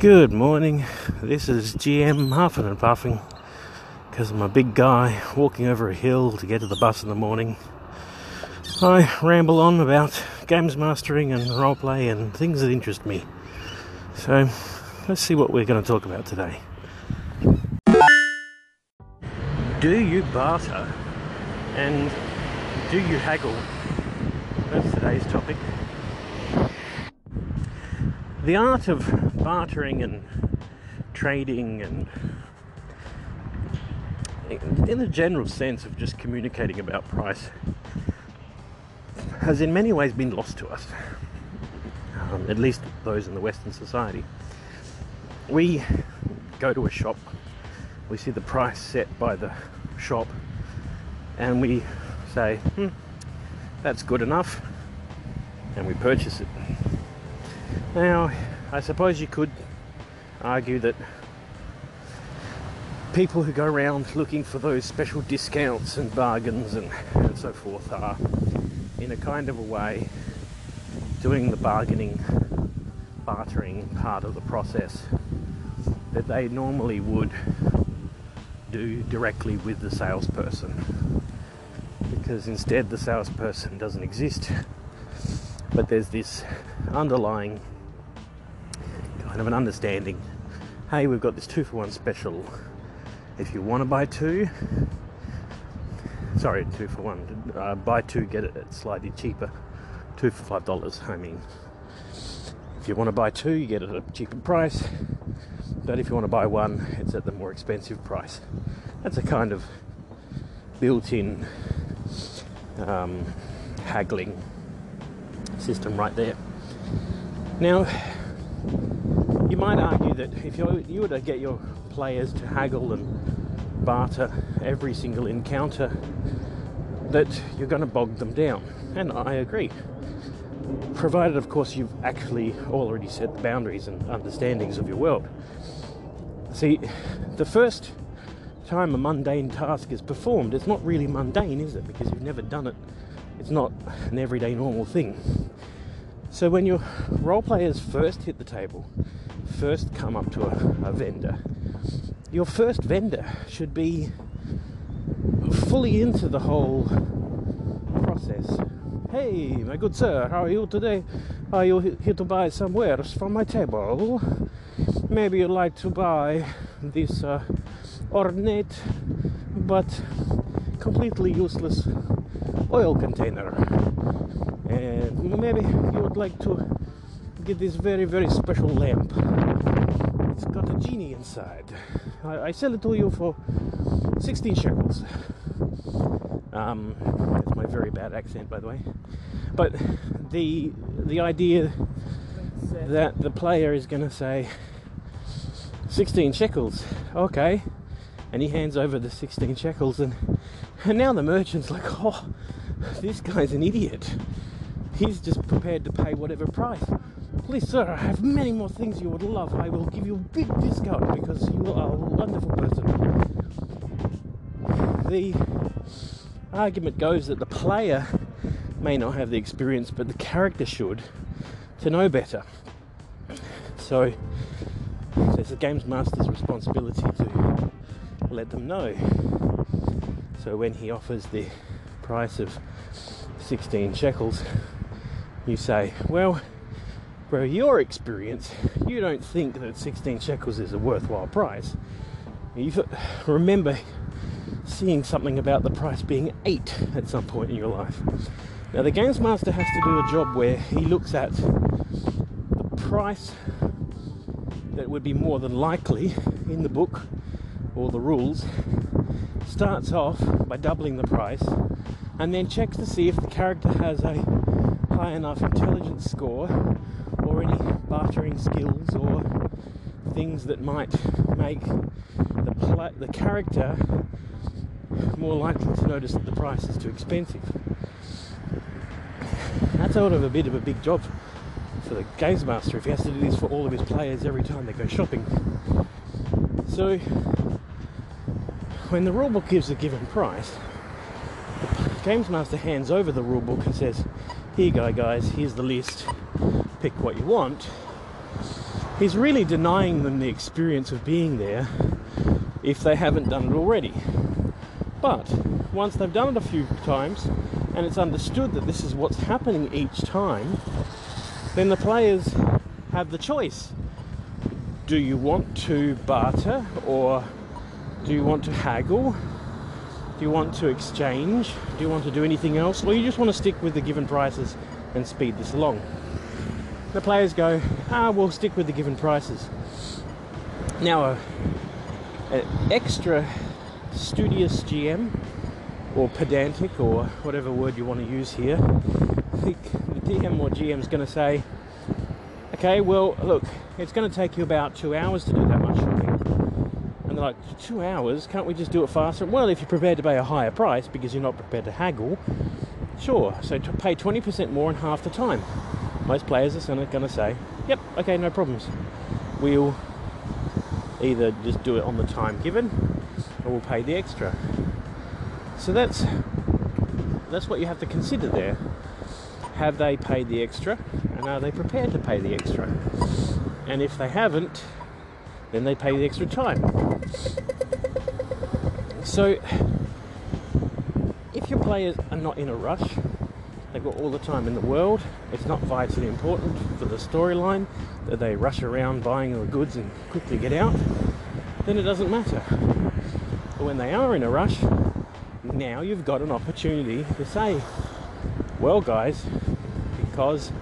Good morning. This is GM huffing and puffing because I'm a big guy walking over a hill to get to the bus in the morning. I ramble on about games mastering and roleplay and things that interest me. So let's see what we're going to talk about today. Do you barter and do you haggle? That's today's topic. The art of bartering and trading and in the general sense of just communicating about price has in many ways been lost to us um, at least those in the western society. We go to a shop we see the price set by the shop and we say hmm, that's good enough and we purchase it now, I suppose you could argue that people who go around looking for those special discounts and bargains and, and so forth are, in a kind of a way, doing the bargaining, bartering part of the process that they normally would do directly with the salesperson. Because instead, the salesperson doesn't exist, but there's this underlying kind of an understanding hey, we've got this two for one special. If you want to buy two, sorry, two for one, uh, buy two, get it slightly cheaper, two for five dollars. I mean, if you want to buy two, you get it at a cheaper price, but if you want to buy one, it's at the more expensive price. That's a kind of built in um, haggling system right there. Now, you might argue that if you, you were to get your players to haggle and barter every single encounter, that you're going to bog them down. And I agree. Provided, of course, you've actually already set the boundaries and understandings of your world. See, the first time a mundane task is performed, it's not really mundane, is it? Because you've never done it. It's not an everyday normal thing. So when your role players first hit the table, first come up to a, a vendor, your first vendor should be fully into the whole process. Hey, my good sir, how are you today? Are you here to buy some wares from my table? Maybe you'd like to buy this uh, ornate but completely useless oil container. And maybe you would like to get this very, very special lamp. It's got a genie inside. I, I sell it to you for 16 shekels. Um, that's my very bad accent, by the way. But the the idea that the player is going to say 16 shekels, okay, and he hands over the 16 shekels, and and now the merchant's like, oh, this guy's an idiot. He's just prepared to pay whatever price. Please, sir, I have many more things you would love. I will give you a big discount because you are a wonderful person. The argument goes that the player may not have the experience, but the character should to know better. So it's the games master's responsibility to let them know. So when he offers the price of 16 shekels, you say, Well, bro, your experience, you don't think that 16 shekels is a worthwhile price. You remember seeing something about the price being 8 at some point in your life. Now, the Games Master has to do a job where he looks at the price that would be more than likely in the book or the rules, starts off by doubling the price, and then checks to see if the character has a high enough intelligence score or any bartering skills or things that might make the, pla- the character more likely to notice that the price is too expensive. That's sort of a bit of a big job for the games master if he has to do this for all of his players every time they go shopping. So, when the rulebook gives a given price, the games master hands over the rulebook and says, here you go, guys, here's the list, pick what you want. he's really denying them the experience of being there if they haven't done it already. But once they've done it a few times and it's understood that this is what's happening each time, then the players have the choice. Do you want to barter or do you want to haggle? Do you want to exchange? Do you want to do anything else? Or you just want to stick with the given prices and speed this along? The players go, ah, we'll stick with the given prices. Now, an extra studious GM or pedantic or whatever word you want to use here, I think the DM or GM is going to say, okay, well, look, it's going to take you about two hours to do that much shopping. And they're like, two hours? Can't we just do it faster? Well, if you're prepared to pay a higher price because you're not prepared to haggle, sure. So to pay 20% more in half the time. Most players are going to say, yep, okay, no problems. We'll either just do it on the time given or we'll pay the extra. So that's that's what you have to consider there. Have they paid the extra and are they prepared to pay the extra? And if they haven't, then they pay the extra time. So if your players are not in a rush, they've got all the time in the world, it's not vitally important for the storyline that they rush around buying the goods and quickly get out, then it doesn't matter. But when they are in a rush, now you've got an opportunity to say, well, guys, because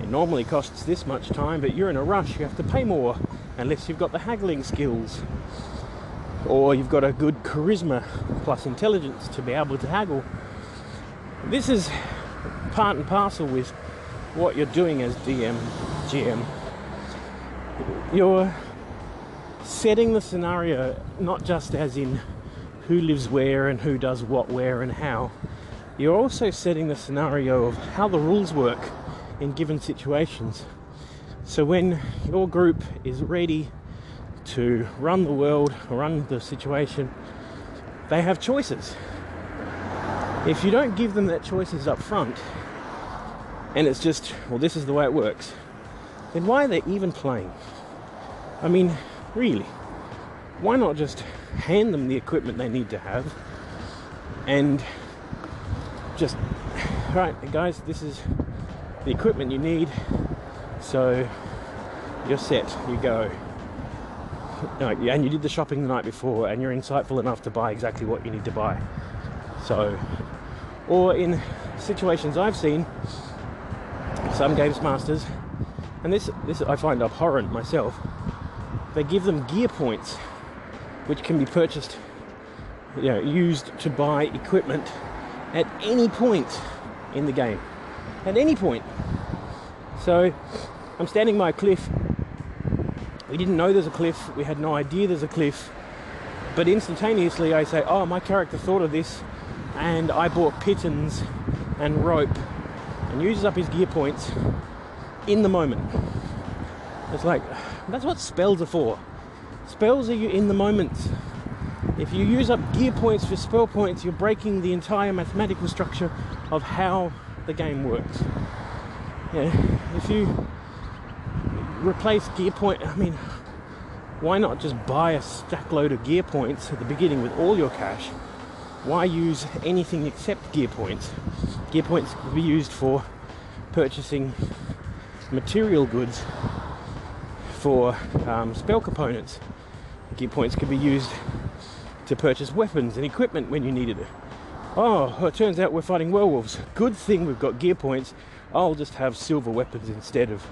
it normally costs this much time, but you're in a rush, you have to pay more unless you've got the haggling skills or you've got a good charisma plus intelligence to be able to haggle. This is part and parcel with what you're doing as DM, GM. You're setting the scenario not just as in who lives where and who does what where and how. You're also setting the scenario of how the rules work in given situations. So when your group is ready to run the world, run the situation, they have choices. If you don't give them that choices up front, and it's just, well, this is the way it works, then why are they even playing? I mean, really, why not just hand them the equipment they need to have and just, right, guys, this is the equipment you need, so you're set, you go. And you did the shopping the night before, and you're insightful enough to buy exactly what you need to buy. So, or in situations I've seen, some games masters, and this this I find abhorrent myself. They give them gear points, which can be purchased, you know, used to buy equipment at any point in the game, at any point. So, I'm standing by a cliff. We didn't know there's a cliff. We had no idea there's a cliff. But instantaneously, I say, "Oh, my character thought of this, and I bought pitons and rope and uses up his gear points in the moment. It's like that's what spells are for. Spells are you in the moment. If you use up gear points for spell points, you're breaking the entire mathematical structure of how the game works. Yeah, if you replace gear point, I mean, why not just buy a stack load of gear points at the beginning with all your cash? Why use anything except gear points? Gear points could be used for purchasing material goods for um, spell components. Gear points could be used to purchase weapons and equipment when you needed it. Oh, it turns out we're fighting werewolves. Good thing we've got gear points. I'll just have silver weapons instead of.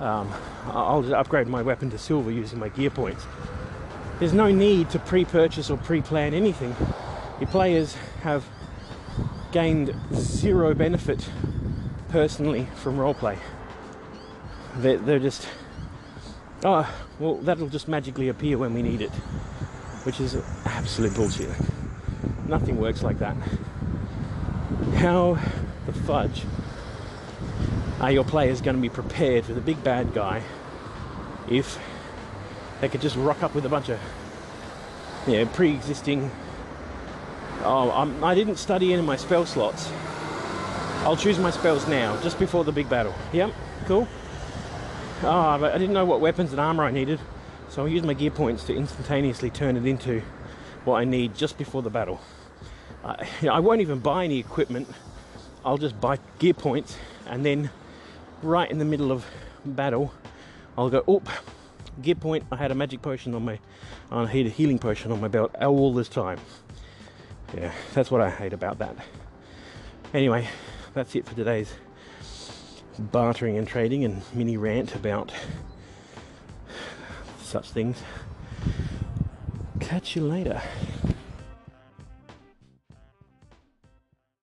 Um, I'll just upgrade my weapon to silver using my gear points. There's no need to pre purchase or pre plan anything. Your players have gained zero benefit personally from roleplay. They're, they're just, oh, well, that'll just magically appear when we need it, which is absolute bullshit. Nothing works like that. How the fudge are your players going to be prepared for the big bad guy if they could just rock up with a bunch of you know, pre-existing Oh, I'm, I did not study any of my spell slots. I'll choose my spells now, just before the big battle. Yep, cool. Ah, but I didn't know what weapons and armor I needed, so I use my gear points to instantaneously turn it into what I need just before the battle. I, I won't even buy any equipment. I'll just buy gear points, and then right in the middle of battle, I'll go, oop, gear point. I had a magic potion on my, I had a healing potion on my belt all this time. Yeah, that's what I hate about that. Anyway, that's it for today's bartering and trading and mini rant about such things. Catch you later.